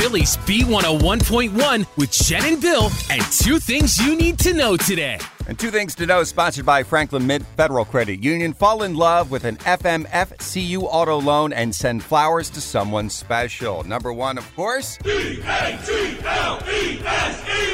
Philly's B101.1 with Jen and Bill and two things you need to know today. And two things to know, sponsored by Franklin Mint Federal Credit Union. Fall in love with an FMFCU auto loan and send flowers to someone special. Number one, of course. E-A-G-L-E-S, Eagles!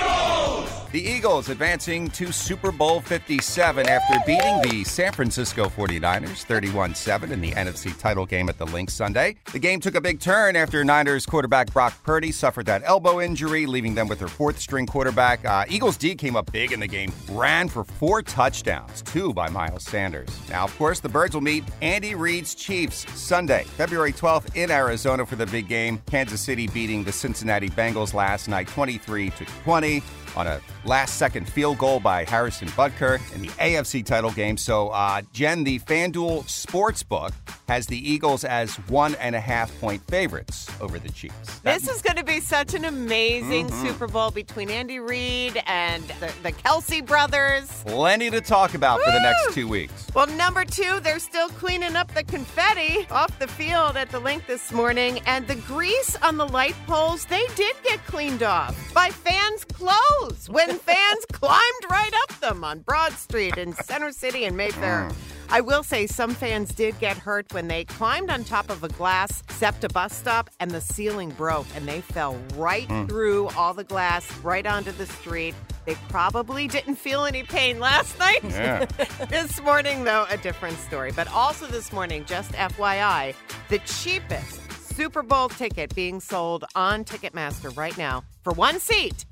The Eagles advancing to Super Bowl 57 after beating the San Francisco 49ers 31 7 in the NFC title game at the Linc Sunday. The game took a big turn after Niners quarterback Brock Purdy suffered that elbow injury, leaving them with their fourth string quarterback. Uh, Eagles D came up big in the game, ran for four touchdowns, two by Miles Sanders. Now, of course, the Birds will meet Andy Reid's Chiefs Sunday, February 12th in Arizona for the big game. Kansas City beating the Cincinnati Bengals last night 23 20 on a last second field goal by Harrison Butker in the AFC title game. So, uh, Jen, the FanDuel Sportsbook has the Eagles as one and a half point favorites over the Chiefs. This is going to be such an amazing Mm-hmm. Super Bowl between Andy Reid and the, the Kelce brothers. Plenty to talk about for the next two weeks. Well, number two, they're still cleaning up the confetti off the field at the Linc this morning, and the grease on the light poles, they did get cleaned off by fans' clothes when fans climbed right up them on Broad Street in Center City and Mayfair. Mm. I will say some fans did get hurt when they climbed on top of a glass SEPTA bus stop and the ceiling broke and they fell right mm. through all the glass right onto the street. They probably didn't feel any pain last night. Yeah. this morning, though, a different story. But also this morning, just FYI, the cheapest Super Bowl ticket being sold on Ticketmaster right now for one seat,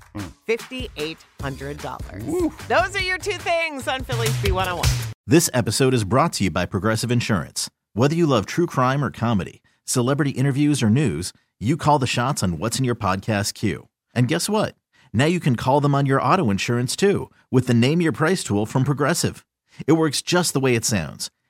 $5,800. Those are your two things on Philly's B101. This episode is brought to you by Progressive Insurance. Whether you love true crime or comedy, celebrity interviews or news, you call the shots on what's in your podcast queue. And guess what? Now you can call them on your auto insurance too with the Name Your Price tool from Progressive. It works just the way it sounds.